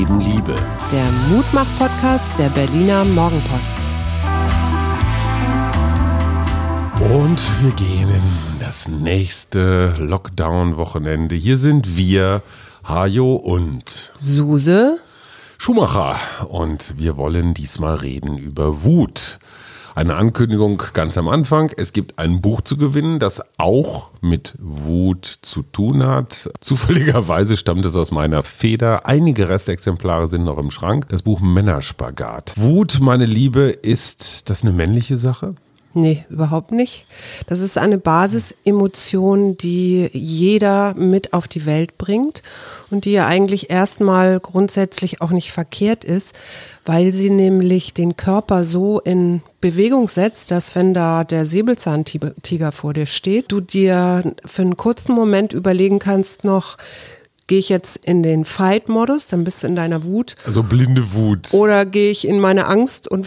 reden Liebe. Der Mutmach-Podcast der Berliner Morgenpost. Und wir gehen in das nächste Lockdown-Wochenende. Hier sind wir, Hajo und Suse. Schumacher. Und wir wollen diesmal reden über Wut. Eine Ankündigung ganz am Anfang. Es gibt ein Buch zu gewinnen, das auch mit Wut zu tun hat. Zufälligerweise stammt es aus meiner Feder. Einige Restexemplare sind noch im Schrank. Das Buch Männerspagat. Wut, meine Liebe, ist das eine männliche Sache? Nee, überhaupt nicht. Das ist eine Basisemotion, die jeder mit auf die Welt bringt und die ja eigentlich erstmal grundsätzlich auch nicht verkehrt ist, weil sie nämlich den Körper so in Bewegung setzt, dass wenn da der Säbelzahntiger vor dir steht, du dir für einen kurzen Moment überlegen kannst noch, gehe ich jetzt in den Fight-Modus, dann bist du in deiner Wut. Also blinde Wut. Oder gehe ich in meine Angst und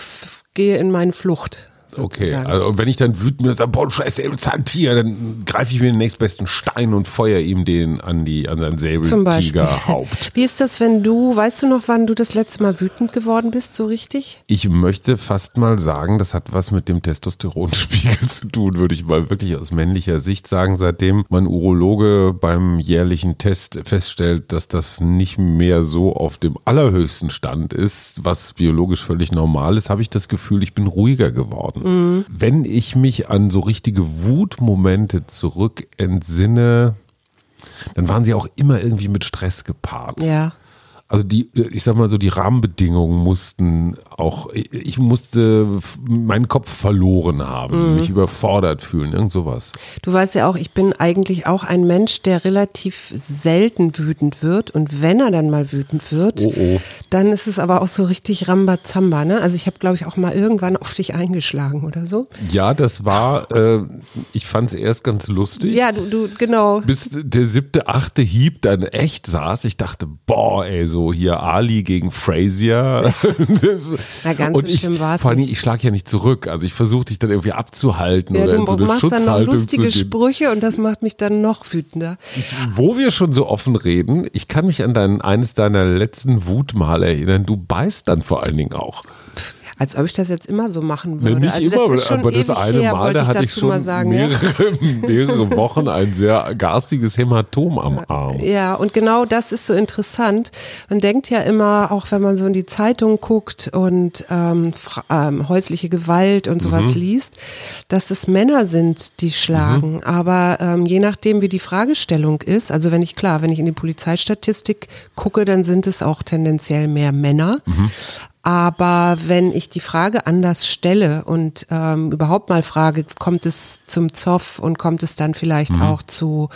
gehe in meine Flucht. Okay, also wenn ich dann wütend bin und sage, boah, du scheiß Säbelzahntiger, dann greife ich mir den nächstbesten Stein und feuer ihm den an, die, an sein Säbeltigerhaupt. Wie ist das, wenn du, weißt du noch, wann du das letzte Mal wütend geworden bist, so richtig? Ich möchte fast mal sagen, das hat was mit dem Testosteronspiegel zu tun, würde ich mal wirklich aus männlicher Sicht sagen, seitdem mein Urologe beim jährlichen Test feststellt, dass das nicht mehr so auf dem allerhöchsten Stand ist, was biologisch völlig normal ist, habe ich das Gefühl, ich bin ruhiger geworden. Mhm. Wenn ich mich an so richtige Wutmomente zurück entsinne, dann waren sie auch immer irgendwie mit Stress gepaart. Ja also die, ich sag mal so, die Rahmenbedingungen mussten auch, ich musste meinen Kopf verloren haben, mhm. mich überfordert fühlen, irgend sowas. Du weißt ja auch, ich bin eigentlich auch ein Mensch, der relativ selten wütend wird und wenn er dann mal wütend wird, oh, oh. dann ist es aber auch so richtig Rambazamba, ne? Also ich habe, glaube ich, auch mal irgendwann auf dich eingeschlagen oder so. Ja, das war, äh, ich fand es erst ganz lustig. Ja, du, du, genau. Bis der siebte, achte Hieb dann echt saß, ich dachte, boah, ey, so hier Ali gegen Frazier. Na, ganz und so schlimm war es. Vor allem, ich schlage ja nicht zurück. Also ich versuche dich dann irgendwie abzuhalten ja, oder in so eine Schutzhaltung dann noch lustige Sprüche und das macht mich dann noch wütender. Wo wir schon so offen reden, ich kann mich an dein, eines deiner letzten Wutmal erinnern. Du beißt dann vor allen Dingen auch. Pff als ob ich das jetzt immer so machen würde. Nee, nicht also immer, das aber das eine her, Mal, da hatte ich schon sagen, mehrere, ja. mehrere Wochen ein sehr garstiges Hämatom am Arm. Ja, und genau das ist so interessant. Man denkt ja immer, auch wenn man so in die Zeitung guckt und ähm, ähm, häusliche Gewalt und sowas mhm. liest, dass es Männer sind, die schlagen. Mhm. Aber ähm, je nachdem, wie die Fragestellung ist, also wenn ich klar, wenn ich in die Polizeistatistik gucke, dann sind es auch tendenziell mehr Männer. Mhm. Aber wenn ich die Frage anders stelle und ähm, überhaupt mal frage, kommt es zum Zoff und kommt es dann vielleicht mhm. auch zu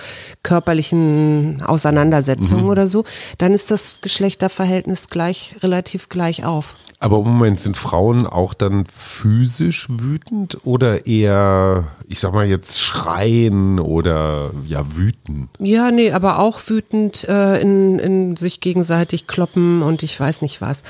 körperlichen Auseinandersetzungen mhm. oder so, dann ist das Geschlechterverhältnis gleich relativ gleich auf. Aber im Moment sind Frauen auch dann physisch wütend oder eher, ich sag mal jetzt schreien oder ja wüten? Ja, nee, aber auch wütend äh, in, in sich gegenseitig kloppen und ich weiß nicht was.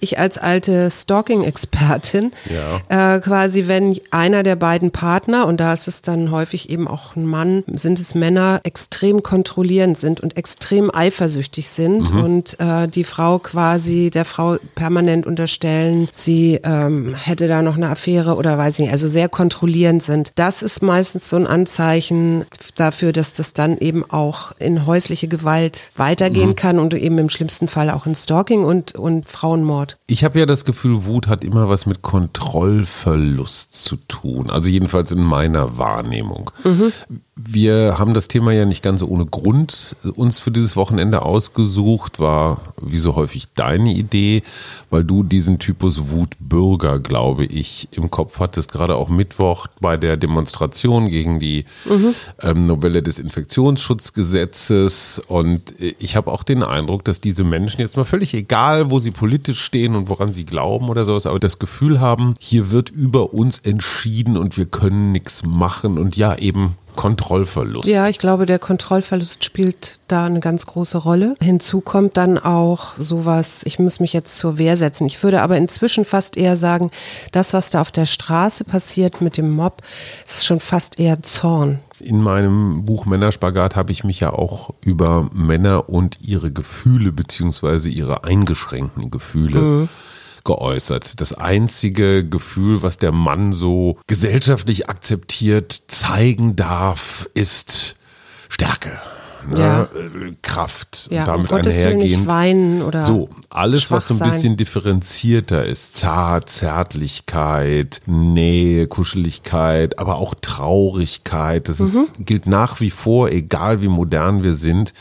Ich als alte Stalking-Expertin, ja. äh, quasi wenn einer der beiden Partner, und da ist es dann häufig eben auch ein Mann, sind es Männer, extrem kontrollierend sind und extrem eifersüchtig sind mhm. und äh, die Frau quasi der Frau permanent unterstellen, sie ähm, hätte da noch eine Affäre oder weiß ich nicht, also sehr kontrollierend sind. Das ist meistens so ein Anzeichen dafür, dass das dann eben auch in häusliche Gewalt weitergehen mhm. kann und eben im schlimmsten Fall auch in Stalking und, und Frauenmord. Ich habe ja das Gefühl, Wut hat immer was mit Kontrollverlust zu tun. Also jedenfalls in meiner Wahrnehmung. Mhm. Wir haben das Thema ja nicht ganz ohne Grund uns für dieses Wochenende ausgesucht, war wie so häufig deine Idee, weil du diesen Typus Wutbürger, glaube ich, im Kopf hattest, gerade auch Mittwoch bei der Demonstration gegen die mhm. ähm, Novelle des Infektionsschutzgesetzes. Und ich habe auch den Eindruck, dass diese Menschen jetzt mal völlig egal, wo sie politisch stehen und woran sie glauben oder sowas, aber das Gefühl haben, hier wird über uns entschieden und wir können nichts machen und ja, eben Kontrollverlust. Ja, ich glaube, der Kontrollverlust spielt da eine ganz große Rolle. Hinzu kommt dann auch sowas, ich muss mich jetzt zur Wehr setzen. Ich würde aber inzwischen fast eher sagen, das, was da auf der Straße passiert mit dem Mob, ist schon fast eher Zorn. In meinem Buch Männerspagat habe ich mich ja auch über Männer und ihre Gefühle beziehungsweise ihre eingeschränkten Gefühle mhm geäußert. Das einzige Gefühl, was der Mann so gesellschaftlich akzeptiert zeigen darf, ist Stärke. Ne? Ja. Äh, Kraft. Ja, damit um einhergehend. weinen oder so, alles, was so ein bisschen differenzierter ist. Zart, Zärtlichkeit, Nähe, Kuscheligkeit, aber auch Traurigkeit. Das mhm. ist, gilt nach wie vor, egal wie modern wir sind,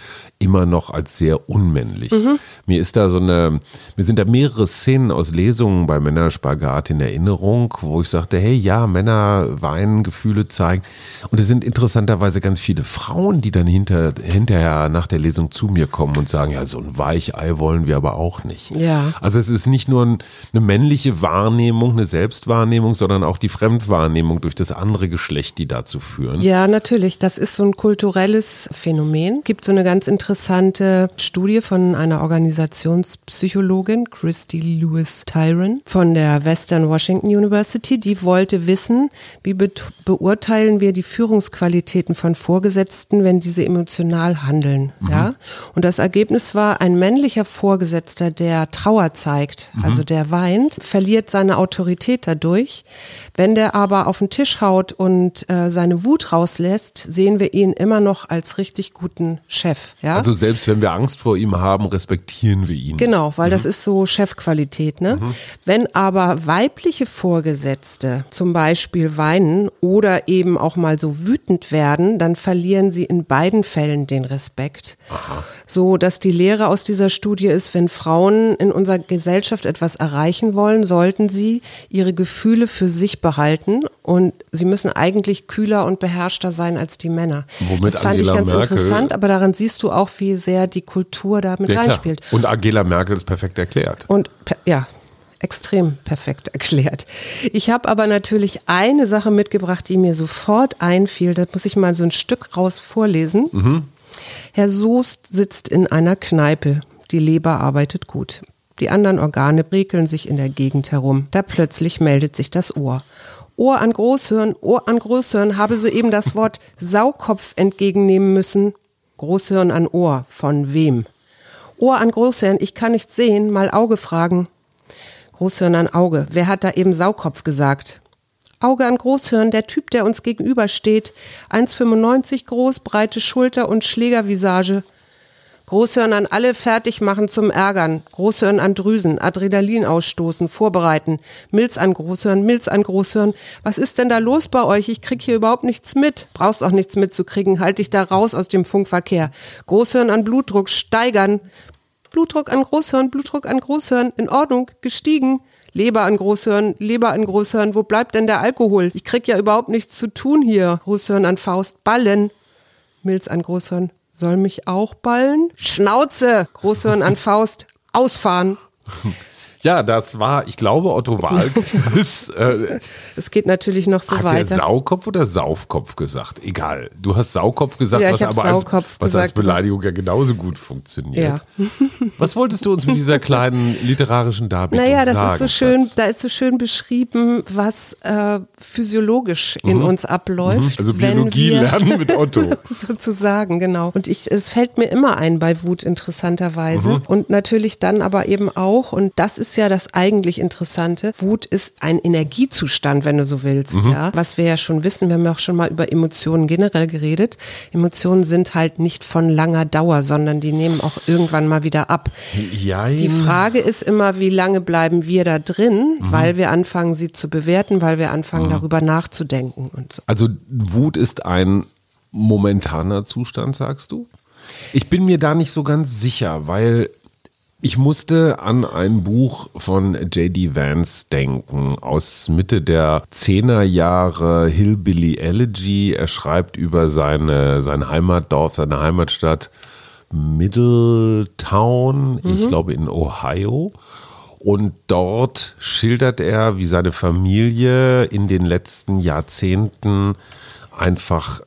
immer noch als sehr unmännlich. Mhm. Mir ist da so eine, mir sind da mehrere Szenen aus Lesungen bei Männerspagat in Erinnerung, wo ich sagte, hey, ja, Männer weinen, Gefühle zeigen. Und es sind interessanterweise ganz viele Frauen, die dann hinter, hinterher nach der Lesung zu mir kommen und sagen, ja, so ein Weichei wollen wir aber auch nicht. Ja. Also es ist nicht nur eine männliche Wahrnehmung, eine Selbstwahrnehmung, sondern auch die Fremdwahrnehmung durch das andere Geschlecht, die dazu führen. Ja, natürlich. Das ist so ein kulturelles Phänomen. Gibt so eine ganz interessante interessante Studie von einer Organisationspsychologin, Christy Lewis Tyron von der Western Washington University. Die wollte wissen, wie be beurteilen wir die Führungsqualitäten von Vorgesetzten, wenn diese emotional handeln. Mhm. Ja? Und das Ergebnis war, ein männlicher Vorgesetzter, der Trauer zeigt, mhm. also der weint, verliert seine Autorität dadurch. Wenn der aber auf den Tisch haut und äh, seine Wut rauslässt, sehen wir ihn immer noch als richtig guten Chef. Ja? Also selbst wenn wir Angst vor ihm haben, respektieren wir ihn. Genau, weil mhm. das ist so Chefqualität. Ne? Mhm. Wenn aber weibliche Vorgesetzte zum Beispiel weinen oder eben auch mal so wütend werden, dann verlieren sie in beiden Fällen den Respekt. Aha. So, dass die Lehre aus dieser Studie ist, wenn Frauen in unserer Gesellschaft etwas erreichen wollen, sollten sie ihre Gefühle für sich behalten und sie müssen eigentlich kühler und beherrschter sein als die Männer. Womit das fand Angela ich ganz Merkel interessant, aber daran siehst du auch, wie sehr die Kultur da mit ja, reinspielt. Klar. Und Angela Merkel ist perfekt erklärt. Und ja, extrem perfekt erklärt. Ich habe aber natürlich eine Sache mitgebracht, die mir sofort einfiel. Da muss ich mal so ein Stück raus vorlesen. Mhm. Herr Soest sitzt in einer Kneipe. Die Leber arbeitet gut. Die anderen Organe rekeln sich in der Gegend herum. Da plötzlich meldet sich das Ohr. Ohr an Großhirn, Ohr an Großhirn habe soeben das Wort Saukopf entgegennehmen müssen Großhirn an Ohr. Von wem? Ohr an Großhirn, ich kann nicht sehen, mal Auge fragen. Großhirn an Auge. Wer hat da eben Saukopf gesagt? Auge an Großhirn, der Typ, der uns gegenübersteht. 1,95 groß, breite Schulter und Schlägervisage. Großhirn an alle fertig machen zum Ärgern. Großhirn an Drüsen, Adrenalin ausstoßen, vorbereiten. Milz an Großhirn, Milz an Großhirn. Was ist denn da los bei euch? Ich krieg hier überhaupt nichts mit. Brauchst auch nichts mitzukriegen. Halt dich da raus aus dem Funkverkehr. Großhirn an Blutdruck steigern. Blutdruck an Großhirn, Blutdruck an Großhirn. In Ordnung, gestiegen. Leber an Großhirn, Leber an Großhirn. Wo bleibt denn der Alkohol? Ich krieg ja überhaupt nichts zu tun hier. Großhirn an Faust, Ballen. Milz an Großhirn, soll mich auch ballen? Schnauze! Großhirn an Faust. Ausfahren. Ja, das war, ich glaube, Otto Walkes. Äh, es geht natürlich noch so hat weiter. Hat der Saukopf oder Saufkopf gesagt? Egal. Du hast Saukopf gesagt, ja, was aber als, was als, Beleidigung ja genauso gut funktioniert. Ja. Was wolltest du uns mit dieser kleinen literarischen Darbietung naja, das sagen? Ist so schön, da ist so schön beschrieben, was äh, physiologisch in mhm. uns abläuft. Mhm. Also Biologie wir, lernen mit Otto. sozusagen, genau. Und ich, es fällt mir immer ein bei Wut interessanterweise. Mhm. Und natürlich dann aber eben auch, und das ist ja das eigentlich Interessante. Wut ist ein Energiezustand, wenn du so willst, mhm. ja. Was wir ja schon wissen, wir haben ja auch schon mal über Emotionen generell geredet. Emotionen sind halt nicht von langer Dauer, sondern die nehmen auch irgendwann mal wieder ab. Jein. Die Frage ist immer, wie lange bleiben wir da drin, mhm. weil wir anfangen, sie zu bewerten, weil wir anfangen, mhm. darüber nachzudenken und so. Also Wut ist ein momentaner Zustand, sagst du? Ich bin mir da nicht so ganz sicher, weil ich musste an ein Buch von J.D. Vance denken, aus Mitte der Zehnerjahre Hillbilly Elegy. Er schreibt über seine, sein Heimatdorf, seine Heimatstadt Middletown, mhm. ich glaube in Ohio. Und dort schildert er, wie seine Familie in den letzten Jahrzehnten einfach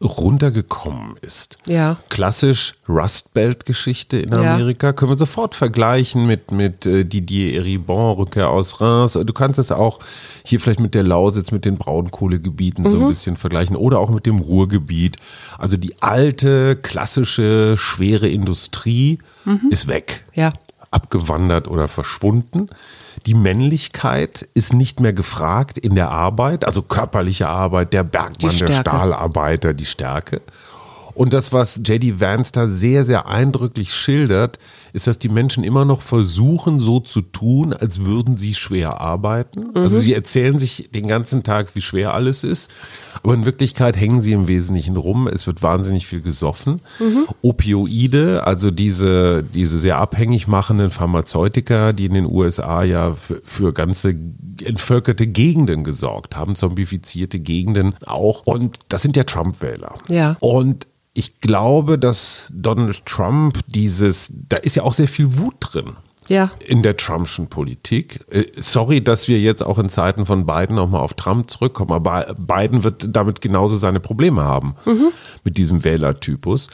runtergekommen ist. Ja. Klassisch Rust Belt Geschichte in Ja. Amerika können wir sofort vergleichen mit mit äh, Didier Eribon Rückkehr aus Reims. Du kannst es auch hier vielleicht mit der Lausitz mit den Braunkohlegebieten so ein bisschen vergleichen oder auch mit dem Ruhrgebiet. Also die alte klassische schwere Industrie ist weg Ja. Abgewandert oder verschwunden. Die Männlichkeit ist nicht mehr gefragt in der Arbeit, also körperliche Arbeit, der Bergmann, der. Stahlarbeiter, die Stärke. Und das, was JD Vance da sehr, sehr eindrücklich schildert, ist, dass die Menschen immer noch versuchen, so zu tun, als würden sie schwer arbeiten. Also sie erzählen sich den ganzen Tag, wie schwer alles ist. Aber in Wirklichkeit hängen sie im Wesentlichen rum. Es wird wahnsinnig viel gesoffen. Opioide, also diese, diese sehr abhängig machenden Pharmazeutika, die in den USA ja für, für ganze entvölkerte Gegenden gesorgt haben, zombifizierte Gegenden auch. Und das sind ja Trump-Wähler. Ja. Und ich glaube, dass Donald Trump dieses, da ist ja auch sehr viel Wut drin. Ja. In der Trumpschen Politik. Äh, Sorry, dass wir jetzt auch in Zeiten von Biden nochmal auf Trump zurückkommen, aber Biden wird damit genauso seine Probleme haben mit diesem Wählertypus.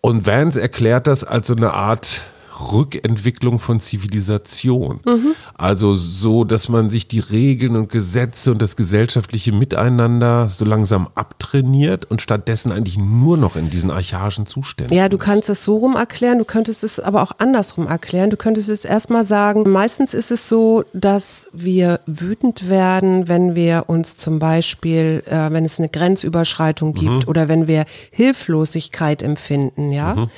Und Vance erklärt das als so eine Art Rückentwicklung von Zivilisation. Also so, dass man sich die Regeln und Gesetze und das gesellschaftliche Miteinander so langsam abtrainiert und stattdessen eigentlich nur noch in diesen archaischen Zuständen. Ja, du ist. kannst es so rum erklären, du könntest es aber auch andersrum erklären. Du könntest es erstmal sagen, meistens ist es so, dass wir wütend werden, wenn wir uns zum Beispiel, äh, wenn es eine Grenzüberschreitung gibt oder wenn wir Hilflosigkeit empfinden, ja.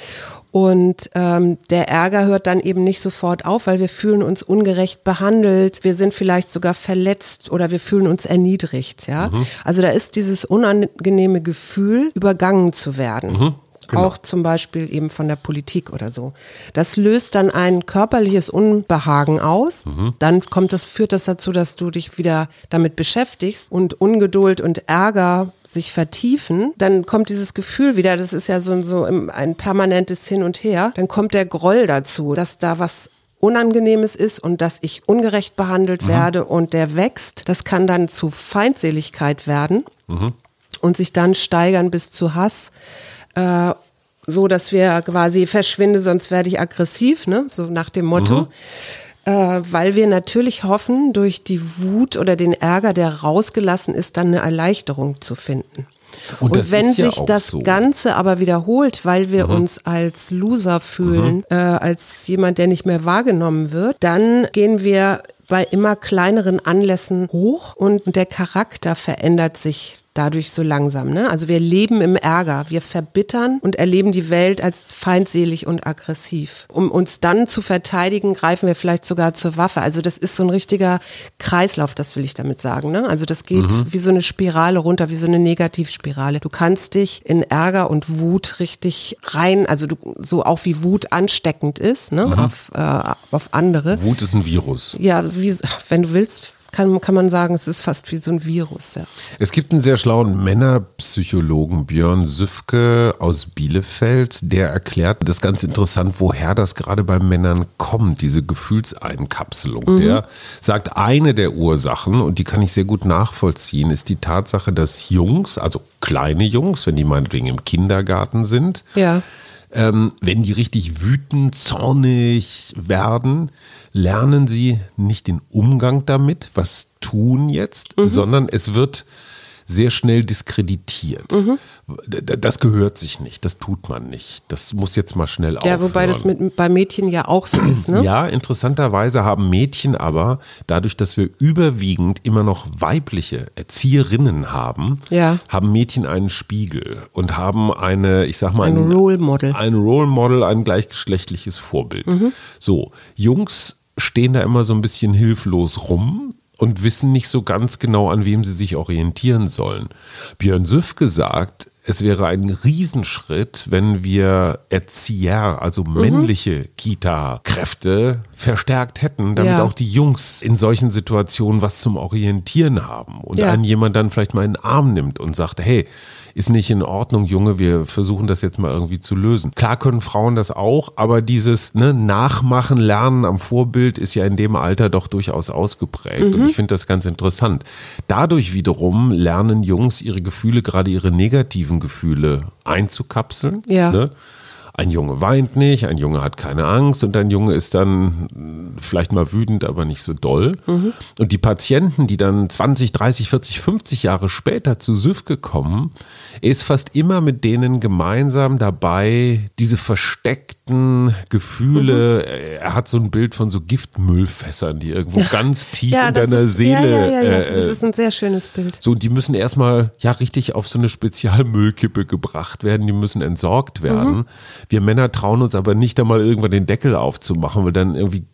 Und ähm, der Ärger hört dann eben nicht sofort auf, weil wir fühlen uns ungerecht behandelt, wir sind vielleicht sogar verletzt oder wir fühlen uns erniedrigt. Ja? Also da ist dieses unangenehme Gefühl, übergangen zu werden. Auch zum Beispiel eben von der Politik oder so. Das löst dann ein körperliches Unbehagen aus. Dann kommt das, führt das dazu, dass du dich wieder damit beschäftigst und Ungeduld und Ärger sich vertiefen, dann kommt dieses Gefühl wieder, das ist ja so, so ein permanentes Hin und Her, dann kommt der Groll dazu, dass da was Unangenehmes ist und dass ich ungerecht behandelt werde und der wächst. Das kann dann zu Feindseligkeit werden und sich dann steigern bis zu Hass. Äh, so dass wir quasi verschwinde, sonst werde ich aggressiv, ne? so nach dem Motto. Äh, weil wir natürlich hoffen, durch die Wut oder den Ärger, der rausgelassen ist, dann eine Erleichterung zu finden. Und Und, wenn ja sich das so. Ganze aber wiederholt, weil wir uns als Loser fühlen, äh, als jemand, der nicht mehr wahrgenommen wird, dann gehen wir bei immer kleineren Anlässen hoch und der Charakter verändert sich dadurch so langsam. Ne? Also wir leben im Ärger, wir verbittern und erleben die Welt als feindselig und aggressiv. Um uns dann zu verteidigen, greifen wir vielleicht sogar zur Waffe. Also das ist so ein richtiger Kreislauf, das will ich damit sagen. Ne? Also das geht wie so eine Spirale runter, wie so eine Negativspirale. Du kannst dich in Ärger und Wut richtig rein, also du, so auch wie Wut ansteckend ist ne? auf, äh, auf andere. Wut ist ein Virus. Ja, wie, wenn du willst, kann, kann man sagen, es ist fast wie so ein Virus. Ja. Es gibt einen sehr schlauen Männerpsychologen, Björn Süfke aus Bielefeld, der erklärt, das ist ganz interessant, woher das gerade bei Männern kommt, diese Gefühlseinkapselung. Der sagt, eine der Ursachen, und die kann ich sehr gut nachvollziehen, ist die Tatsache, dass Jungs, also kleine Jungs, wenn die meinetwegen im Kindergarten sind, Ja. ähm, wenn die richtig wütend, zornig werden, lernen sie nicht den Umgang damit, was tun jetzt, Mhm. sondern es wird sehr schnell diskreditiert. Mhm. Das gehört sich nicht, das tut man nicht. Das muss jetzt mal schnell Ja, wobei das aufhören. mit, bei Mädchen ja auch so ist, ne? Ja, interessanterweise haben Mädchen aber, dadurch, dass wir überwiegend immer noch weibliche Erzieherinnen haben, Ja. haben Mädchen einen Spiegel und haben eine, ich sag mal, Ein Role Model. ein Role Model, ein gleichgeschlechtliches Vorbild. So, Jungs stehen da immer so ein bisschen hilflos rum und wissen nicht so ganz genau, an wem sie sich orientieren sollen. Björn Süfke sagt, es wäre ein Riesenschritt, wenn wir Erzieher, also männliche Kita-Kräfte verstärkt hätten, damit Ja. auch die Jungs in solchen Situationen was zum Orientieren haben und Ja. einen jemand dann vielleicht mal in den Arm nimmt und sagt, hey, ist nicht in Ordnung, Junge, wir versuchen das jetzt mal irgendwie zu lösen. Klar können Frauen das auch, aber dieses ne, Nachmachen, Lernen am Vorbild ist ja in dem Alter doch durchaus ausgeprägt. Und ich finde das ganz interessant. Dadurch wiederum lernen Jungs ihre Gefühle, gerade ihre negativen negativen Gefühle einzukapseln. Ja. Ne? Ein Junge weint nicht, ein Junge hat keine Angst und ein Junge ist dann vielleicht mal wütend, aber nicht so doll. Mhm. Und die Patienten, die dann 20, 30, 40, 50 Jahre später zu Süfke kommen, ist fast immer mit denen gemeinsam dabei, diese versteckten Gefühle. Mhm. Er hat so ein Bild von so Giftmüllfässern, die irgendwo ja. ganz tief ja, in deiner ist, Seele. Ja, ja, ja, äh, das ist ein sehr schönes Bild. So, und die müssen erstmal ja richtig auf so eine Spezialmüllkippe gebracht werden, die müssen entsorgt werden. Mhm. Wir Männer trauen uns aber nicht einmal irgendwann den Deckel aufzumachen, weil dann irgendwie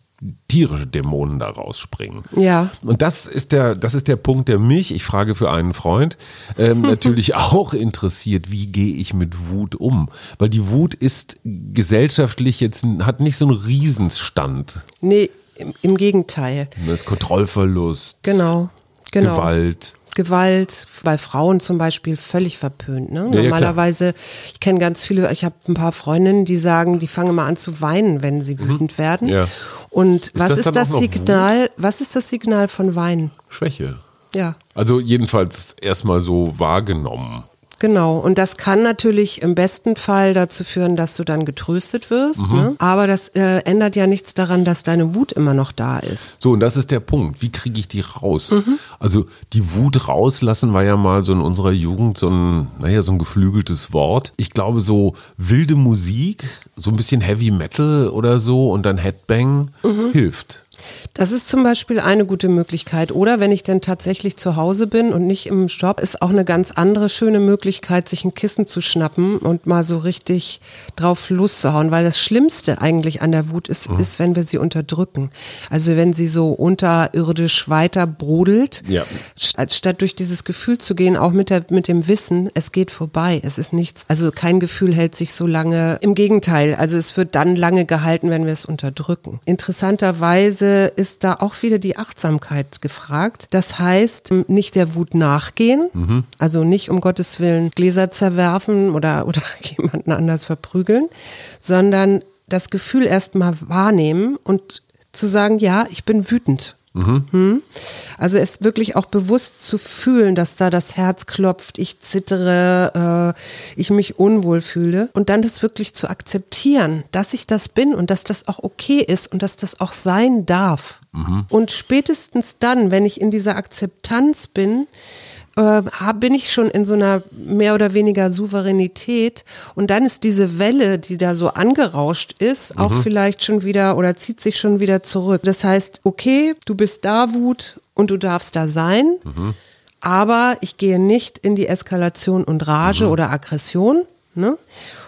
tierische Dämonen da rausspringen. Ja. Und das ist der, das ist der Punkt, der mich, ich frage für einen Freund, ähm, natürlich auch interessiert, wie gehe ich mit Wut um? Weil die Wut ist gesellschaftlich jetzt, hat nicht so einen Riesensstand. Nee, im, im Gegenteil. Das ist Kontrollverlust. Genau. Genau. Gewalt. Gewalt, bei Frauen zum Beispiel völlig verpönt. Ne? Ja, Normalerweise, ja, ich kenne ganz viele, ich habe ein paar Freundinnen, die sagen, die fangen mal an zu weinen, wenn sie mhm. wütend mhm. werden. Ja. Und ist was das ist das Signal? Wut? Was ist das Signal von Weinen? Schwäche. Ja. Also jedenfalls erstmal so wahrgenommen. Genau, und das kann natürlich im besten Fall dazu führen, dass du dann getröstet wirst. Mhm. Ne? Aber das äh, ändert ja nichts daran, dass deine Wut immer noch da ist. So, und das ist der Punkt. Wie kriege ich die raus? Mhm. Also die Wut rauslassen war ja mal so in unserer Jugend so ein, naja, so ein geflügeltes Wort. Ich glaube, so wilde Musik, so ein bisschen Heavy Metal oder so und dann Headbang mhm. hilft. Das ist zum Beispiel eine gute Möglichkeit. Oder wenn ich dann tatsächlich zu Hause bin und nicht im Job, ist auch eine ganz andere schöne Möglichkeit, sich ein Kissen zu schnappen und mal so richtig drauf loszuhauen. Weil das Schlimmste eigentlich an der Wut ist, mhm. ist, wenn wir sie unterdrücken. Also wenn sie so unterirdisch weiter brodelt, ja. statt durch dieses Gefühl zu gehen, auch mit, der, mit dem Wissen, es geht vorbei, es ist nichts. Also kein Gefühl hält sich so lange. Im Gegenteil, also es wird dann lange gehalten, wenn wir es unterdrücken. Interessanterweise ist da auch wieder die Achtsamkeit gefragt. Das heißt, nicht der Wut nachgehen, mhm. also nicht um Gottes Willen Gläser zerwerfen oder, oder jemanden anders verprügeln, sondern das Gefühl erstmal wahrnehmen und zu sagen, ja, ich bin wütend Mhm. Also es wirklich auch bewusst zu fühlen, dass da das Herz klopft, ich zittere, äh, ich mich unwohl fühle und dann das wirklich zu akzeptieren, dass ich das bin und dass das auch okay ist und dass das auch sein darf. Mhm. Und spätestens dann, wenn ich in dieser Akzeptanz bin, äh, bin ich schon in so einer mehr oder weniger Souveränität und dann ist diese Welle, die da so angerauscht ist, auch mhm. vielleicht schon wieder oder zieht sich schon wieder zurück. Das heißt, okay, du bist da, Wut, und du darfst da sein, mhm. aber ich gehe nicht in die Eskalation und Rage mhm. oder Aggression. Ne?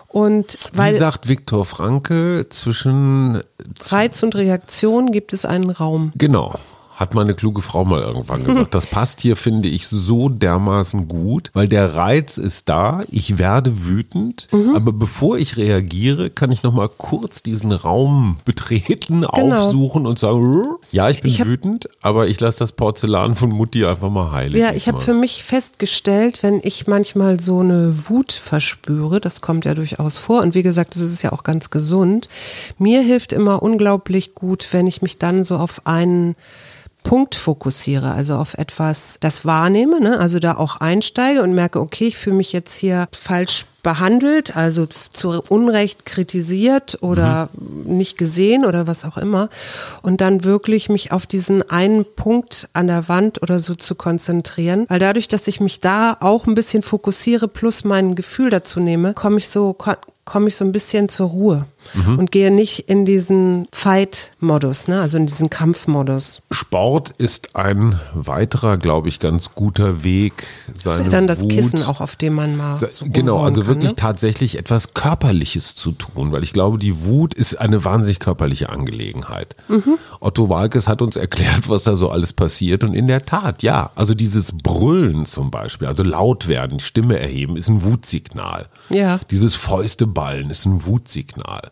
Und weil Wie sagt Viktor Franke, zwischen Reiz und Reaktion gibt es einen Raum. Genau hat meine kluge Frau mal irgendwann gesagt. Das passt hier, finde ich, so dermaßen gut, weil der Reiz ist da, ich werde wütend, mhm. aber bevor ich reagiere, kann ich noch mal kurz diesen Raum betreten, genau. aufsuchen und sagen, ja, ich bin ich hab, wütend, aber ich lasse das Porzellan von Mutti einfach mal heilig. Ja, ich habe für mich festgestellt, wenn ich manchmal so eine Wut verspüre, das kommt ja durchaus vor und wie gesagt, das ist ja auch ganz gesund, mir hilft immer unglaublich gut, wenn ich mich dann so auf einen Punkt fokussiere, also auf etwas, das wahrnehme, ne? also da auch einsteige und merke, okay, ich fühle mich jetzt hier falsch behandelt, also zu Unrecht kritisiert oder mhm. nicht gesehen oder was auch immer. Und dann wirklich mich auf diesen einen Punkt an der Wand oder so zu konzentrieren. Weil dadurch, dass ich mich da auch ein bisschen fokussiere plus mein Gefühl dazu nehme, komme ich so, komme ich so ein bisschen zur Ruhe mhm. und gehe nicht in diesen Fight-Modus, ne? also in diesen Kampfmodus. Sport ist ein weiterer, glaube ich, ganz guter Weg. Das wäre dann das Wut, Kissen auch, auf dem man mal so Genau, also kann, wirklich ne? tatsächlich etwas Körperliches zu tun, weil ich glaube, die Wut ist eine wahnsinnig körperliche Angelegenheit. Mhm. Otto Walkes hat uns erklärt, was da so alles passiert und in der Tat, ja, also dieses Brüllen zum Beispiel, also laut werden, Stimme erheben, ist ein Wutsignal. Ja. Dieses Fäusteballen ist ein Wutsignal.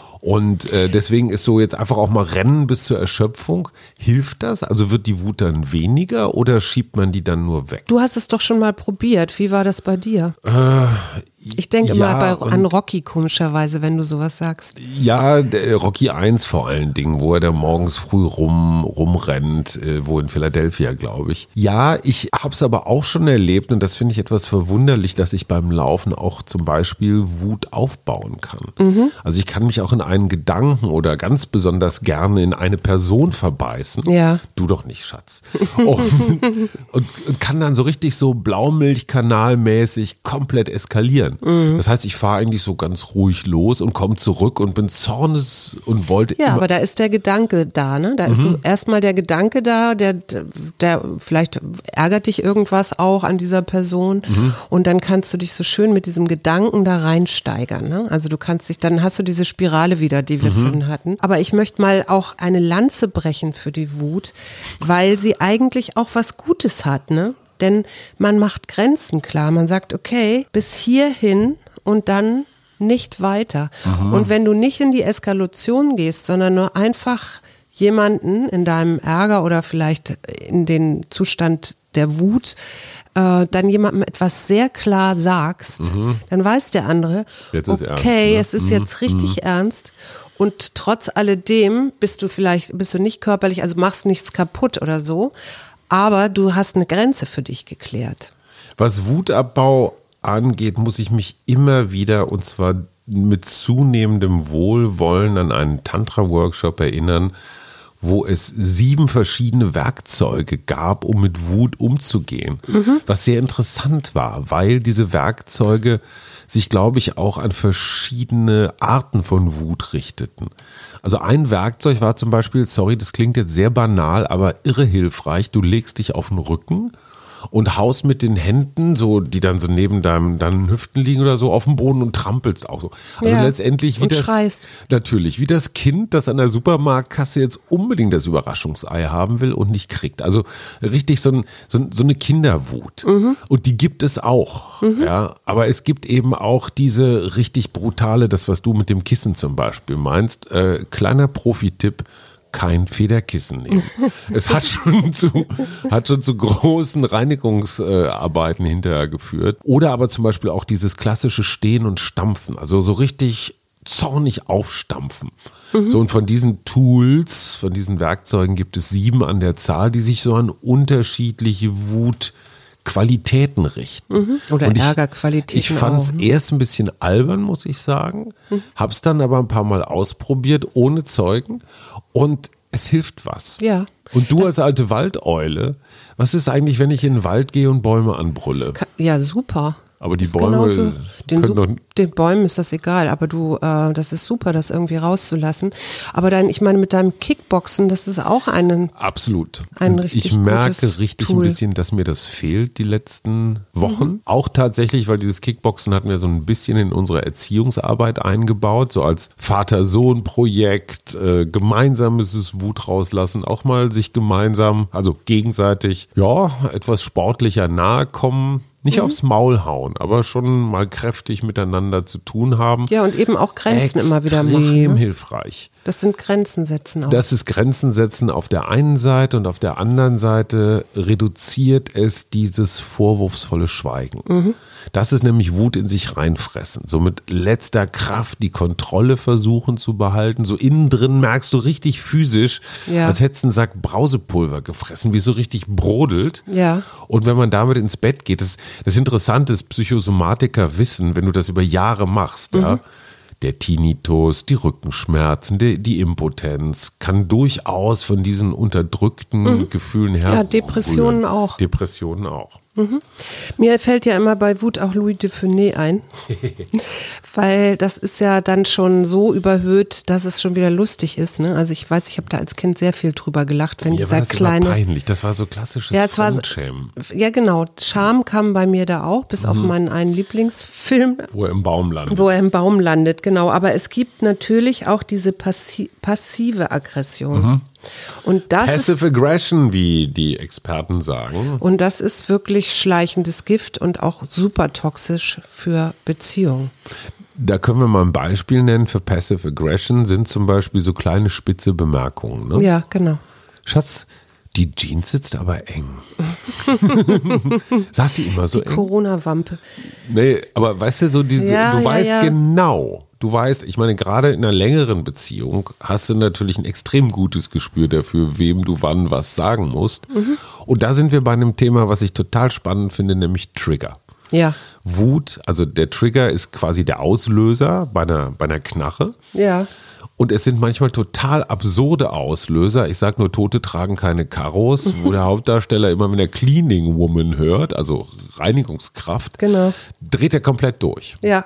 Und äh, deswegen ist so jetzt einfach auch mal Rennen bis zur Erschöpfung. Hilft das? Also wird die Wut dann weniger oder schiebt man die dann nur weg? Du hast es doch schon mal probiert. Wie war das bei dir? Äh, ich denke ja, immer bei, an Rocky komischerweise, wenn du sowas sagst. Ja, der Rocky 1 vor allen Dingen, wo er da morgens früh rum, rumrennt, äh, wo in Philadelphia, glaube ich. Ja, ich habe es aber auch schon erlebt und das finde ich etwas verwunderlich, dass ich beim Laufen auch zum Beispiel Wut aufbauen kann. Also ich kann mich auch in einen Gedanken oder ganz besonders gerne in eine Person verbeißen. Ja. Du doch nicht, Schatz. Und, und, und kann dann so richtig so Blaumilchkanalmäßig komplett eskalieren. Mhm. Das heißt, ich fahre eigentlich so ganz ruhig los und komme zurück und bin zornes und wollte Ja, aber da ist der Gedanke da, ne? Da ist so erstmal der Gedanke da, der, der vielleicht ärgert dich irgendwas auch an dieser Person und dann kannst du dich so schön mit diesem Gedanken da reinsteigern, ne? Also du kannst dich, dann hast du diese Spirale wieder, die wir vorhin hatten. Aber ich möchte mal auch eine Lanze brechen für die Wut, weil sie eigentlich auch was Gutes hat, ne? Denn man macht Grenzen klar. Man sagt, okay, bis hierhin und dann nicht weiter. Und wenn du nicht in die Eskalation gehst, sondern nur einfach jemanden in deinem Ärger oder vielleicht in den Zustand der Wut, äh, dann jemandem etwas sehr klar sagst, dann weiß der andere, Jetzt ist ernst, okay, ne? es ist jetzt richtig ernst. Und trotz alledem bist du vielleicht, bist du nicht körperlich, also machst nichts kaputt oder so, aber du hast eine Grenze für dich geklärt. was Wutabbau angeht, muss ich mich immer wieder und zwar mit zunehmendem Wohlwollen an einen Tantra-Workshop erinnern, wo es sieben verschiedene Werkzeuge gab, um mit Wut umzugehen. Was sehr interessant war, weil diese Werkzeuge sich, glaube ich, auch an verschiedene Arten von Wut richteten. Also ein Werkzeug war zum Beispiel, sorry, das klingt jetzt sehr banal, aber irre hilfreich. Du legst dich auf den Rücken und haust mit den Händen, so die dann so neben deinem, deinen Hüften liegen oder so, auf dem Boden und trampelst auch so. Also Ja. letztendlich wie Und das schreist. natürlich wie das Kind, das an der Supermarktkasse jetzt unbedingt das Überraschungsei haben will und nicht kriegt. Also richtig so, ein, so, so eine Kinderwut. Mhm. Und die gibt es auch. Ja, aber es gibt eben auch diese richtig brutale, das was du mit dem Kissen zum Beispiel meinst. Äh, kleiner Profi-Tipp kein Federkissen nehmen. es hat schon zu, hat schon zu großen Reinigungsarbeiten hinterher geführt. Oder aber zum Beispiel auch dieses klassische Stehen und Stampfen. Also so richtig zornig aufstampfen. So und von diesen Tools, von diesen Werkzeugen gibt es sieben an der Zahl, die sich so an unterschiedliche Wutqualitäten richten. Oder Und ich- Ärgerqualitäten Ich fand es ne? erst ein bisschen albern, muss ich sagen. Hab's dann aber ein paar Mal ausprobiert, ohne Zeugen. Und es hilft was. Ja. Und du als alte Waldeule, was ist eigentlich, wenn ich in den Wald gehe und Bäume anbrülle? Ja, super. Aber die Bäume genauso. den, den Bäumen ist das egal, aber du, äh, das ist super, das irgendwie rauszulassen. Aber dann, ich meine, mit deinem Kickboxen, das ist auch einen, Absolut. Ein richtig ich merke richtig Tool. ein bisschen, dass mir das fehlt die letzten Wochen. Mhm. Auch tatsächlich, weil dieses Kickboxen hatten wir so ein bisschen in unsere Erziehungsarbeit eingebaut, so als Vater-Sohn-Projekt, äh, gemeinsames Wut rauslassen, auch mal sich gemeinsam, also gegenseitig, ja, etwas sportlicher nahe kommen. Nicht Mhm. aufs Maul hauen, aber schon mal kräftig miteinander zu tun haben. ja, und eben auch Grenzen immer wieder machen. Extrem Ne? hilfreich. Das sind Grenzen setzen auch. Das ist Grenzen setzen auf der einen Seite und auf der anderen Seite reduziert es dieses vorwurfsvolle Schweigen. Das ist nämlich Wut in sich reinfressen. So mit letzter Kraft die Kontrolle versuchen zu behalten. So innen drin merkst du richtig physisch, Ja. als hättest du einen Sack Brausepulver gefressen, wie es so richtig brodelt. Ja. Und wenn man damit ins Bett geht, das, das Interessante ist, Psychosomatiker wissen, wenn du das über Jahre machst, ja, Mhm. der Tinnitus, die Rückenschmerzen, die, die Impotenz kann durchaus von diesen unterdrückten Gefühlen her. Mhm. Ja, Depressionen auch. Depressionen auch. Mir fällt ja immer bei Wut auch Louis de Funès ein, weil das ist ja dann schon so überhöht, dass es schon wieder lustig ist. Ne? Also ich weiß, ich habe da als Kind sehr viel drüber gelacht, wenn Mir war dieser das kleine immer peinlich. Das war so klassisches Ja, es war so- Fremdschämen, Ja, genau. Scham kam bei mir da auch, bis Mhm. auf meinen einen Lieblingsfilm, wo er im Baum landet. wo er im Baum landet, genau. Aber es gibt natürlich auch diese passi passive Aggression. Und das ist, Passive Aggression, wie die Experten sagen. und das ist wirklich schleichendes Gift und auch super toxisch für Beziehungen. Da können wir mal ein Beispiel nennen für Passive Aggression, sind zum Beispiel so kleine spitze Bemerkungen. Ne? Ja, genau. Schatz, die Jeans sitzt aber eng. Sagst du immer so Die eng? Corona-Wampe. Nee, aber weißt du, so diese, Ja, du ja, weißt ja. genau, du weißt, ich meine, gerade in einer längeren Beziehung hast du natürlich ein extrem gutes Gespür dafür, wem du wann was sagen musst. Mhm. Und da sind wir bei einem Thema, was ich total spannend finde, nämlich Trigger. Ja, Wut, also der Trigger ist quasi der Auslöser bei einer, bei einer Knarre. ja. Und es sind manchmal total absurde Auslöser. Ich sage nur, Tote tragen keine Karos, wo der Hauptdarsteller immer, wenn er Cleaning Woman hört, also Reinigungskraft, Genau. dreht er komplett durch. Ja.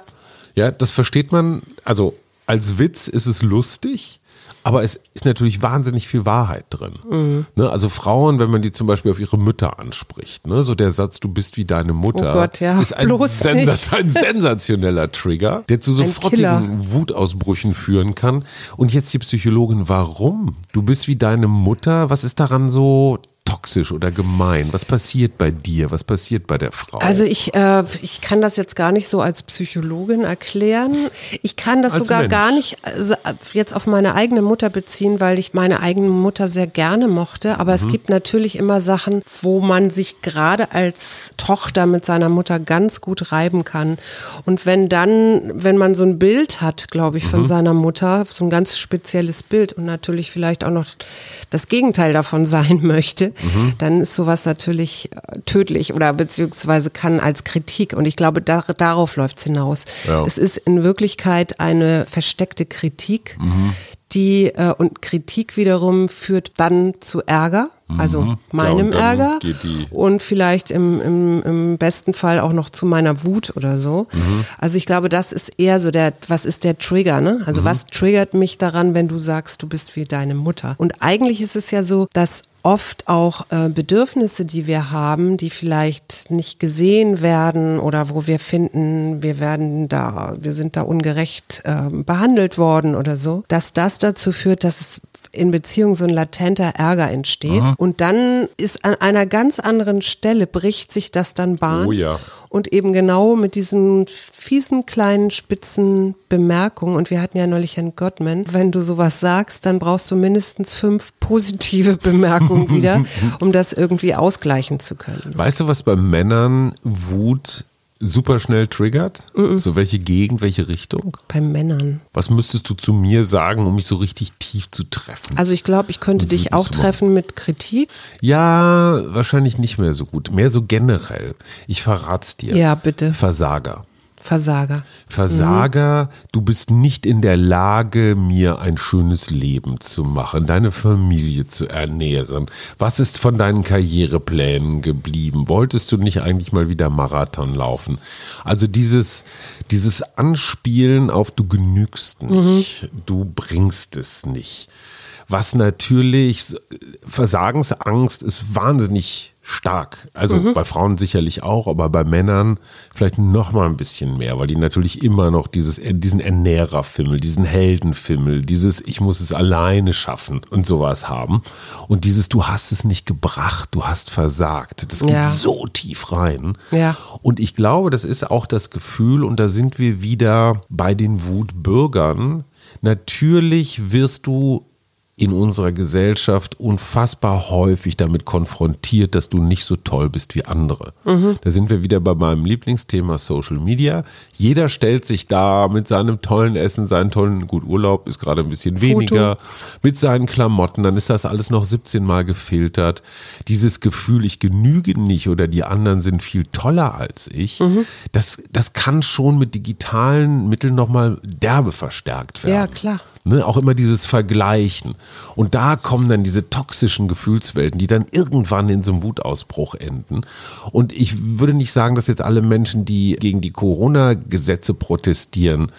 Ja, das versteht man, also als Witz ist es lustig, aber es ist natürlich wahnsinnig viel Wahrheit drin. Mhm. Ne, also Frauen, wenn man die zum Beispiel auf ihre Mütter anspricht, ne, so der Satz, du bist wie deine Mutter, Oh Gott, ja, ist ein, nicht. ein sensationeller Trigger, der zu sofortigen Wutausbrüchen führen kann. Und jetzt die Psychologin, warum? Du bist wie deine Mutter, was ist daran so toxisch oder gemein? Was passiert bei dir? Was passiert bei der Frau? Also ich, äh, ich kann das jetzt gar nicht so als Psychologin erklären. Ich kann das Als sogar Mensch. gar nicht äh, jetzt auf meine eigene Mutter beziehen, weil ich meine eigene Mutter sehr gerne mochte. Aber Mhm. es gibt natürlich immer Sachen, wo man sich gerade als Tochter mit seiner Mutter ganz gut reiben kann. Und wenn dann, wenn man so ein Bild hat, glaube ich, von Mhm. seiner Mutter, so ein ganz spezielles Bild und natürlich vielleicht auch noch das Gegenteil davon sein möchte, Mhm. dann ist sowas natürlich äh, tödlich oder beziehungsweise kann als Kritik. Und ich glaube, da, darauf läuft es hinaus. Ja. Es ist in Wirklichkeit eine versteckte Kritik, Mhm. Die äh, und Kritik wiederum führt dann zu Ärger, also Mhm. Ja, meinem dann Ärger und vielleicht im, im, im besten Fall auch noch zu meiner Wut oder so. Mhm. Also ich glaube, das ist eher so der, was ist der Trigger, ne? Also Mhm. was triggert mich daran, wenn du sagst, du bist wie deine Mutter? Und eigentlich ist es ja so, dass oft auch äh, Bedürfnisse, die wir haben, die vielleicht nicht gesehen werden oder wo wir finden, wir werden da, wir sind da ungerecht äh, behandelt worden oder so, dass das dazu führt, dass es in Beziehung so ein latenter Ärger entsteht. Und dann ist an einer ganz anderen Stelle bricht sich das dann Bahn. Oh ja. Und eben genau mit diesen fiesen kleinen spitzen Bemerkungen. Und wir hatten ja neulich Herrn Gottman. Wenn du sowas sagst, dann brauchst du mindestens fünf positive Bemerkungen wieder, um das irgendwie ausgleichen zu können. Weißt du, was bei Männern Wut super schnell triggert? So welche Gegend, welche Richtung? Bei Männern. Was müsstest du zu mir sagen, um mich so richtig tief zu treffen? Also ich glaube, ich könnte dich auch treffen mit Kritik. ja, wahrscheinlich nicht mehr so gut. Mehr so generell. Ich verrat's dir. Ja, bitte. Versager. Versager. Versager, du bist nicht in der Lage, mir ein schönes Leben zu machen, deine Familie zu ernähren. Was ist von deinen Karriereplänen geblieben? Wolltest du nicht eigentlich mal wieder Marathon laufen? Also dieses, dieses Anspielen auf du genügst nicht, du bringst es nicht. Was natürlich, Versagensangst ist wahnsinnig stark. Also bei Frauen sicherlich auch, aber bei Männern vielleicht noch mal ein bisschen mehr, weil die natürlich immer noch dieses, diesen Ernährerfimmel, diesen Heldenfimmel, dieses Ich muss es alleine schaffen und sowas haben. Und dieses Du hast es nicht gebracht, du hast versagt. Das geht Ja. so tief rein. Ja. Und ich glaube, das ist auch das Gefühl, und da sind wir wieder bei den Wutbürgern. Natürlich wirst du in unserer Gesellschaft unfassbar häufig damit konfrontiert, dass du nicht so toll bist wie andere. Da sind wir wieder bei meinem Lieblingsthema Social Media. Jeder stellt sich da mit seinem tollen Essen, seinen tollen, gut, Urlaub ist gerade ein bisschen weniger, mit seinen Klamotten, dann ist das alles noch 17 Mal gefiltert. Dieses Gefühl, ich genüge nicht oder die anderen sind viel toller als ich, das, das kann schon mit digitalen Mitteln nochmal derbe verstärkt werden. Ja, klar. Ne, auch immer dieses Vergleichen. Und da kommen dann diese toxischen Gefühlswelten, die dann irgendwann in so einem Wutausbruch enden. Und ich würde nicht sagen, dass jetzt alle Menschen, die gegen die Corona-Gesetze protestieren,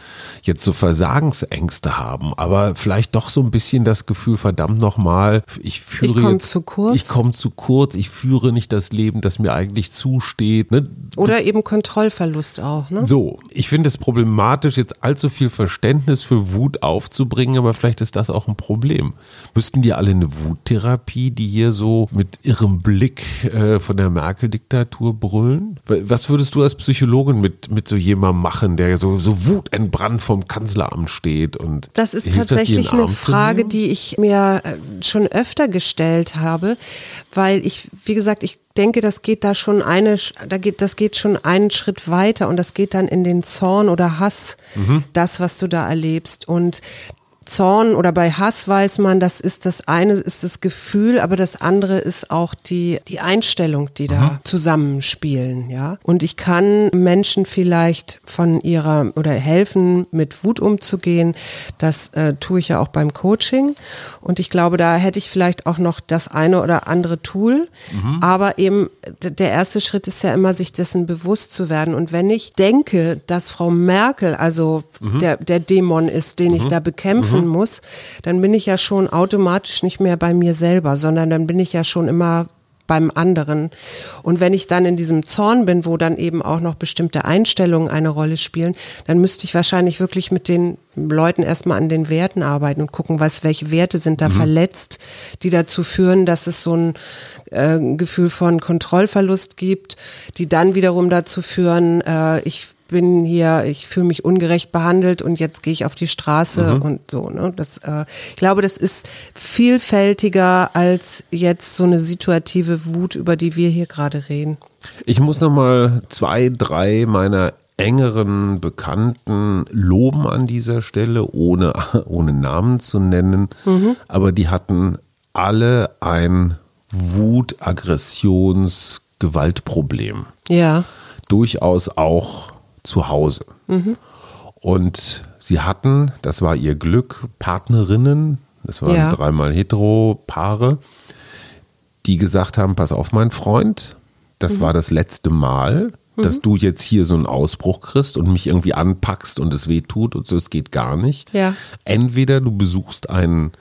jetzt so Versagensängste haben, aber vielleicht doch so ein bisschen das Gefühl, verdammt nochmal, ich führe Ich komm jetzt, zu kurz. Ich komme zu kurz, ich führe nicht das Leben, das mir eigentlich zusteht. Ne? Oder eben Kontrollverlust auch, ne? So, ich finde es problematisch, jetzt allzu viel Verständnis für Wut aufzubringen bringen, aber vielleicht ist das auch ein Problem. Müssten die alle eine Wuttherapie, die hier so mit ihrem Blick äh, von der Merkel-Diktatur brüllen? Was würdest du als Psychologin mit, mit so jemandem machen, der so, so wutentbrannt vom Kanzleramt steht? Und das ist tatsächlich das, eine Frage, die ich mir äh, schon öfter gestellt habe, weil ich, wie gesagt, ich denke, das geht da schon eine, da geht, das geht schon einen Schritt weiter und das geht dann in den Zorn oder Hass, mhm. das, was du da erlebst. Und Zorn oder bei Hass weiß man, das ist das eine ist das Gefühl, aber das andere ist auch die, die Einstellung, die da mhm. zusammenspielen, ja. Und ich kann Menschen vielleicht von ihrer oder helfen, mit Wut umzugehen. Das äh, tue ich ja auch beim Coaching. Und ich glaube, da hätte ich vielleicht auch noch das eine oder andere Tool. Mhm. Aber eben der erste Schritt ist ja immer, sich dessen bewusst zu werden. Und wenn ich denke, dass Frau Merkel also mhm. der, der Dämon ist, den ich mhm. da bekämpfe, machen mhm. muss, dann bin ich ja schon automatisch nicht mehr bei mir selber, sondern dann bin ich ja schon immer beim anderen. Und wenn ich dann in diesem Zorn bin, wo dann eben auch noch bestimmte Einstellungen eine Rolle spielen, dann müsste ich wahrscheinlich wirklich mit den Leuten erstmal an den Werten arbeiten und gucken, was, welche Werte sind da mhm. verletzt, die dazu führen, dass es so ein äh, Gefühl von Kontrollverlust gibt, die dann wiederum dazu führen, äh, ich bin hier, ich fühle mich ungerecht behandelt und jetzt gehe ich auf die Straße mhm. und so. Ne? Das, äh, ich glaube, das ist vielfältiger als jetzt so eine situative Wut, über die wir hier gerade reden. Ich muss noch mal zwei, drei meiner engeren Bekannten loben an dieser Stelle, ohne, ohne Namen zu nennen. Mhm. Aber die hatten alle ein Wut, Aggressions, Gewaltproblem. Ja. Durchaus auch zu Hause. Mhm. Und sie hatten, das war ihr Glück, Partnerinnen, das waren ja. dreimal Hetero-Paare, die gesagt haben: Pass auf, mein Freund, das mhm. war das letzte Mal, dass mhm. du jetzt hier so einen Ausbruch kriegst und mich irgendwie anpackst und es weh tut und so, es geht gar nicht. Ja. Entweder du besuchst ein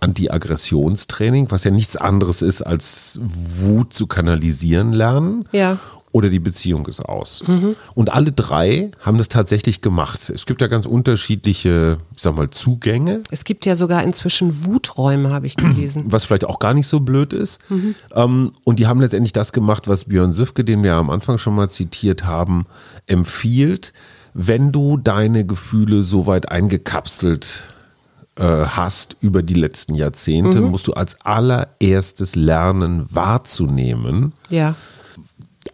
Anti-Aggressionstraining, was ja nichts anderes ist, als Wut zu kanalisieren lernen. Ja oder die Beziehung ist aus. Mhm. Und alle drei haben das tatsächlich gemacht. Es gibt ja ganz unterschiedliche, ich sag mal, Zugänge. Es gibt ja sogar inzwischen Wuträume, habe ich gelesen. Was vielleicht auch gar nicht so blöd ist. Mhm. Ähm, und die haben letztendlich das gemacht, was Björn Süfke, den wir am Anfang schon mal zitiert haben, empfiehlt. Wenn du deine Gefühle so weit eingekapselt äh, hast über die letzten Jahrzehnte, mhm. musst du als allererstes lernen wahrzunehmen. Ja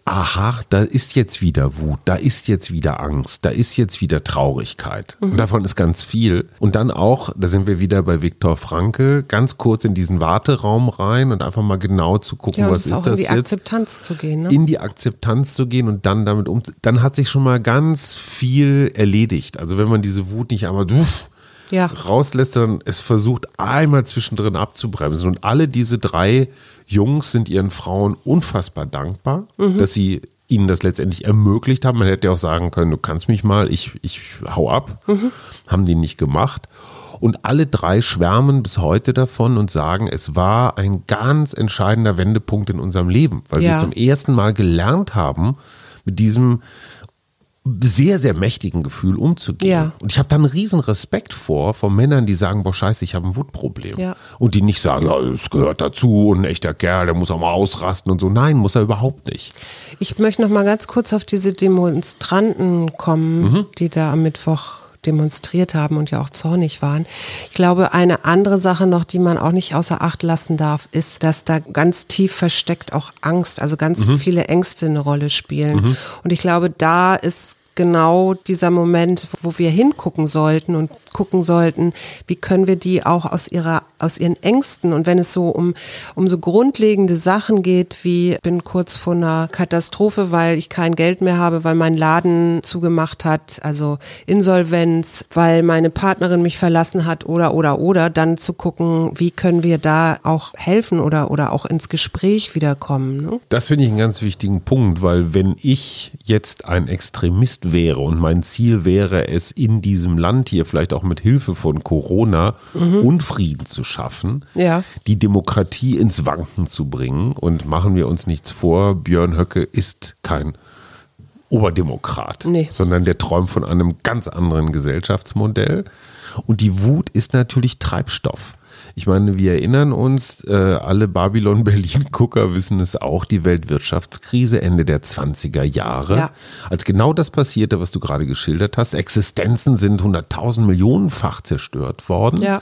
aha, da ist jetzt wieder Wut, da ist jetzt wieder Angst, da ist jetzt wieder Traurigkeit. Mhm. Und davon ist ganz viel. Und dann auch, da sind wir wieder bei Viktor Franke, ganz kurz in diesen Warteraum rein und einfach mal genau zu gucken, ja, was ist, das jetzt. In die Akzeptanz zu gehen. Ne? In die Akzeptanz zu gehen und dann damit um. Dann hat sich schon mal ganz viel erledigt. Also wenn man diese Wut nicht einmal uff, ja. rauslässt, sondern es versucht einmal zwischendrin abzubremsen. Und alle diese drei Jungs sind ihren Frauen unfassbar dankbar, mhm. dass sie ihnen das letztendlich ermöglicht haben. Man hätte ja auch sagen können, du kannst mich mal, ich, ich hau ab. Mhm. Haben die nicht gemacht. Und alle drei schwärmen bis heute davon und sagen, es war ein ganz entscheidender Wendepunkt in unserem Leben, weil ja. wir zum ersten Mal gelernt haben, mit diesem sehr, sehr mächtigen Gefühl umzugehen. Ja. Und ich habe da einen riesen Respekt vor, von Männern, die sagen, boah, scheiße, ich habe ein Wutproblem. Ja. Und die nicht sagen, ja, es gehört dazu und ein echter Kerl, der muss auch mal ausrasten und so. Nein, muss er überhaupt nicht. Ich möchte noch mal ganz kurz auf diese Demonstranten kommen, mhm. die da am Mittwoch demonstriert haben und ja auch zornig waren. Ich glaube, eine andere Sache noch, die man auch nicht außer Acht lassen darf, ist, dass da ganz tief versteckt auch Angst, also ganz mhm. viele Ängste eine Rolle spielen. Mhm. Und ich glaube, da ist genau dieser Moment, wo wir hingucken sollten und gucken sollten, wie können wir die auch aus ihrer, aus ihren Ängsten und wenn es so um, um so grundlegende Sachen geht, wie bin kurz vor einer Katastrophe, weil ich kein Geld mehr habe, weil mein Laden zugemacht hat, also Insolvenz, weil meine Partnerin mich verlassen hat oder, oder, oder, dann zu gucken, wie können wir da auch helfen oder, oder auch ins Gespräch wiederkommen. Ne? Das finde ich einen ganz wichtigen Punkt, weil wenn ich jetzt ein Extremist wäre und mein Ziel wäre es in diesem Land hier vielleicht auch mit Hilfe von Corona mhm. Unfrieden zu schaffen, ja. die Demokratie ins Wanken zu bringen. Und machen wir uns nichts vor, Björn Höcke ist kein Oberdemokrat, Nee. sondern der träumt von einem ganz anderen Gesellschaftsmodell. Und die Wut ist natürlich Treibstoff. Ich meine, wir erinnern uns, äh, alle Babylon-Berlin-Gucker wissen es auch, die Weltwirtschaftskrise Ende der 20er Jahre. Ja. Als genau das passierte, was du gerade geschildert hast, Existenzen sind hunderttausend Millionenfach zerstört worden. Ja.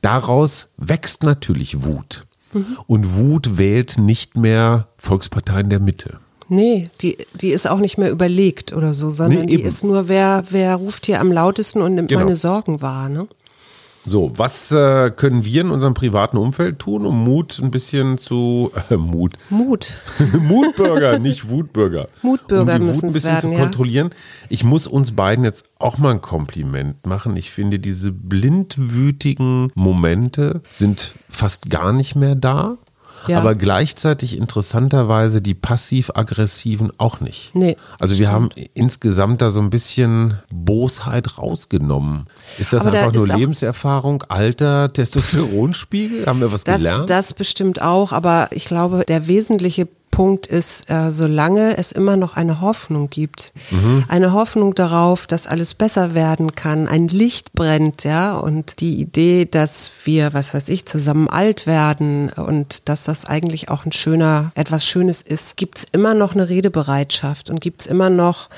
Daraus wächst natürlich Wut. Mhm. Und Wut wählt nicht mehr Volksparteien der Mitte. Nee, die, die ist auch nicht mehr überlegt oder so, sondern Nee, die ist nur, wer, wer ruft hier am lautesten und nimmt Genau. meine Sorgen wahr. Ne? So, was äh, können wir in unserem privaten Umfeld tun, um Mut ein bisschen zu äh, Mut, Mut. Mutbürger, nicht Wutbürger, Mutbürger um die Wut ein bisschen werden, zu ja. kontrollieren. Ich muss uns beiden jetzt auch mal ein Kompliment machen. Ich finde, diese blindwütigen Momente sind fast gar nicht mehr da. Ja. Aber gleichzeitig interessanterweise die passiv-aggressiven auch nicht. Nee, Also wir haben insgesamt da so ein bisschen Bosheit rausgenommen. Ist das Aber da einfach nur ist auch- Lebenserfahrung, Alter, Testosteronspiegel? Haben wir was Das, gelernt? das bestimmt auch, aber ich glaube, der wesentliche Punkt ist, äh, solange es immer noch eine Hoffnung gibt, Mhm. eine Hoffnung darauf, dass alles besser werden kann, ein Licht brennt, ja, und die Idee, dass wir, was weiß ich, zusammen alt werden und dass das eigentlich auch ein schöner, etwas Schönes ist, gibt's immer noch eine Redebereitschaft und gibt's immer noch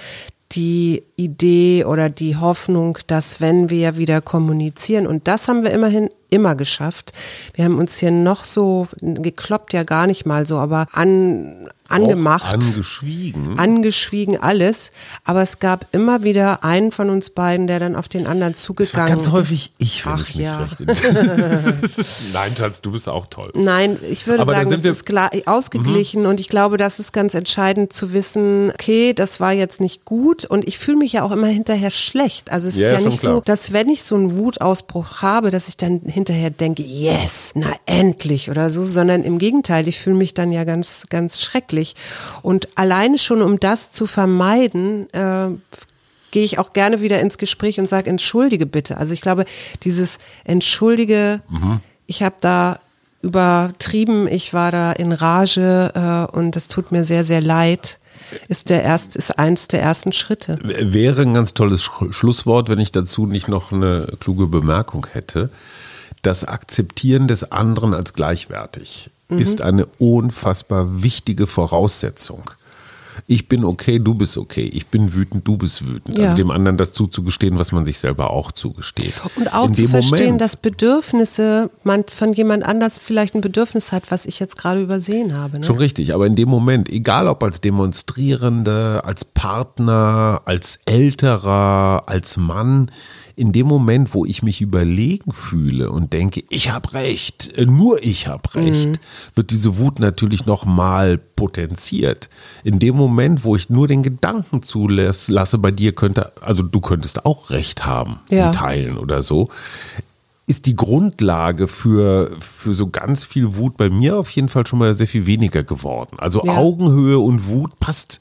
die Idee oder die Hoffnung, dass wenn wir wieder kommunizieren, und das haben wir immerhin immer geschafft, wir haben uns hier noch so, gekloppt ja gar nicht mal so, aber an, angemacht. Auch angeschwiegen. Angeschwiegen alles, aber es gab immer wieder einen von uns beiden, der dann auf den anderen zugegangen ganz häufig ist. ich, wenn Ach ich mich ja. Nein, Schatz, du bist auch toll. Nein, ich würde Aber sagen, es ist klar ausgeglichen und ich glaube, das ist ganz entscheidend zu wissen, okay, das war jetzt nicht gut und ich fühle mich ja auch immer hinterher schlecht. Also es Ja, ist ja nicht so, dass wenn ich so einen Wutausbruch habe, dass ich dann hinterher denke, yes, na endlich oder so, sondern im Gegenteil, ich fühle mich dann ja ganz, ganz schrecklich. Und alleine schon, um das zu vermeiden, äh, gehe ich auch gerne wieder ins Gespräch und sage, entschuldige bitte. Also ich glaube, dieses Entschuldige, ich habe da übertrieben, ich war da in Rage äh, und das tut mir sehr, sehr leid, ist der erst, ist eins der ersten Schritte. Wäre ein ganz tolles Sch Schlusswort, wenn ich dazu nicht noch eine kluge Bemerkung hätte. Das Akzeptieren des anderen als gleichwertig Mhm. ist eine unfassbar wichtige Voraussetzung. Ich bin okay, du bist okay. Ich bin wütend, du bist wütend. Ja. Also dem anderen das zuzugestehen, was man sich selber auch zugesteht. Und auch In zu verstehen, Moment, dass Bedürfnisse, man von jemand anders vielleicht ein Bedürfnis hat, was ich jetzt gerade übersehen habe. Ne? Schon richtig, aber in dem Moment, egal ob als Demonstrierende, als Partner, als Älterer, als Mann, in dem Moment, wo ich mich überlegen fühle und denke, ich habe recht, äh, nur ich habe recht, wird diese Wut natürlich noch mal potenziert. In dem Moment, wo ich nur den Gedanken zulasse, bei dir könnte, also du könntest auch recht haben, Ja. in Teilen oder so, ist die Grundlage für, für so ganz viel Wut bei mir auf jeden Fall schon mal sehr viel weniger geworden. Also Ja. Augenhöhe und Wut passt,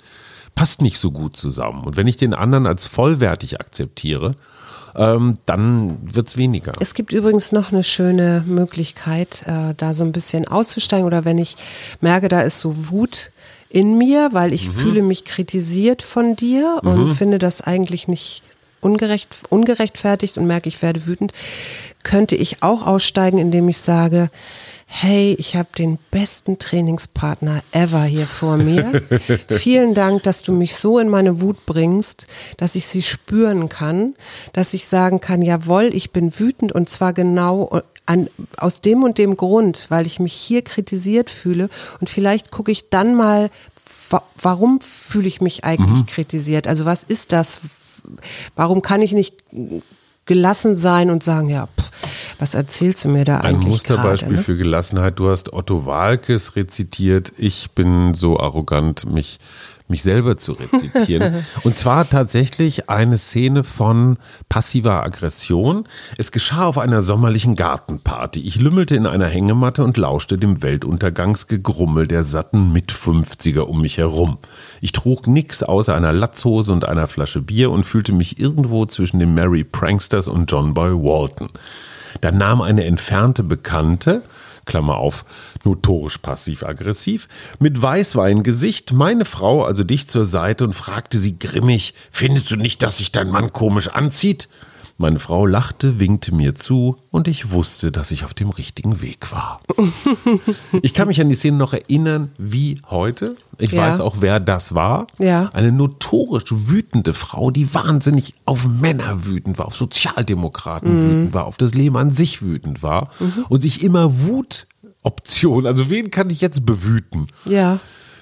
passt nicht so gut zusammen. Und wenn ich den anderen als vollwertig akzeptiere, ähm, dann wird es weniger. Es gibt übrigens noch eine schöne Möglichkeit, äh, da so ein bisschen auszusteigen oder wenn ich merke, da ist so Wut in mir, weil ich fühle mich kritisiert von dir und finde das eigentlich nicht ungerecht, ungerechtfertigt und merke, ich werde wütend, könnte ich auch aussteigen, indem ich sage, hey, ich habe den besten Trainingspartner ever hier vor mir. Vielen Dank, dass du mich so in meine Wut bringst, dass ich sie spüren kann, dass ich sagen kann, jawohl, ich bin wütend und zwar genau an, aus dem und dem Grund, weil ich mich hier kritisiert fühle und vielleicht gucke ich dann mal, wa warum fühle ich mich eigentlich kritisiert? Also was ist das? Warum kann ich nicht gelassen sein und sagen, ja, pff, was erzählst du mir da Ein eigentlich Musterbeispiel gerade? Ne? für Gelassenheit. Du hast Otto Walkes rezitiert. Ich bin so arrogant, mich, mich selber zu rezitieren. Und zwar tatsächlich eine Szene von passiver Aggression. Es geschah auf einer sommerlichen Gartenparty. Ich lümmelte in einer Hängematte und lauschte dem Weltuntergangsgegrummel der satten Mit-50er um mich herum. Ich trug nix außer einer Latzhose und einer Flasche Bier und fühlte mich irgendwo zwischen den Merry Pranksters und John Boy Walton. Da nahm eine entfernte Bekannte Klammer auf, notorisch passiv-aggressiv, mit Weißweingesicht, meine Frau, also dich zur Seite und fragte sie grimmig, findest du nicht, dass sich dein Mann komisch anzieht? Meine Frau lachte, winkte mir zu und ich wusste, dass ich auf dem richtigen Weg war. ich kann mich an die Szene noch erinnern wie heute. Ich ja. weiß auch, wer das war. Ja. Eine notorisch wütende Frau, die wahnsinnig auf Männer wütend war, auf Sozialdemokraten mhm. wütend war, auf das Leben an sich wütend war mhm. und sich immer Wutoptionen, also wen kann ich jetzt bewüten? Ja.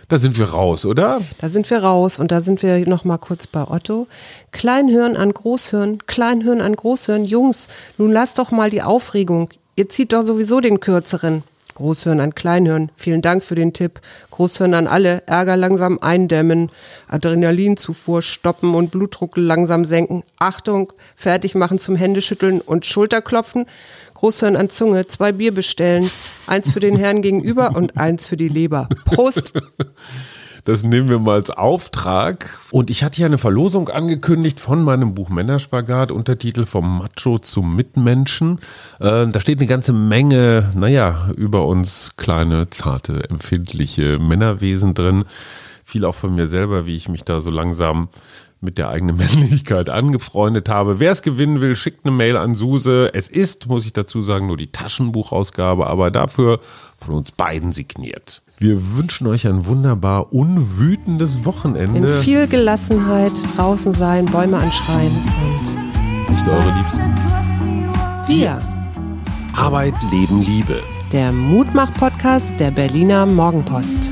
Da sind wir raus, oder? Da sind wir raus und da sind wir noch mal kurz bei Otto. Kleinhirn an Großhirn, Kleinhirn an Großhirn. Jungs, nun lasst doch mal die Aufregung. Ihr zieht doch sowieso den kürzeren. Großhirn an Kleinhirn. Vielen Dank für den Tipp. Großhirn an alle. Ärger langsam eindämmen. Adrenalinzufuhr stoppen und Blutdruck langsam senken. Achtung, fertig machen zum Händeschütteln und Schulterklopfen. Großhirn an Zunge, zwei Bier bestellen. Eins für den Herrn gegenüber und eins für die Leber. Prost! Das nehmen wir mal als Auftrag. Und ich hatte ja eine Verlosung angekündigt von meinem Buch Männerspagat, Untertitel vom Macho zum Mitmenschen. Äh, da steht eine ganze Menge, naja, über uns kleine, zarte, empfindliche Männerwesen drin. Viel auch von mir selber, wie ich mich da so langsam mit der eigenen Männlichkeit angefreundet habe. Wer es gewinnen will, schickt eine Mail an Suse. Es ist, muss ich dazu sagen, nur die Taschenbuchausgabe, aber dafür von uns beiden signiert. Wir wünschen euch ein wunderbar unwütendes Wochenende. In viel Gelassenheit draußen sein, Bäume anschreien und bis eure Liebsten. Wir. Arbeit, Leben, Liebe. Der Mutmach-Podcast der Berliner Morgenpost.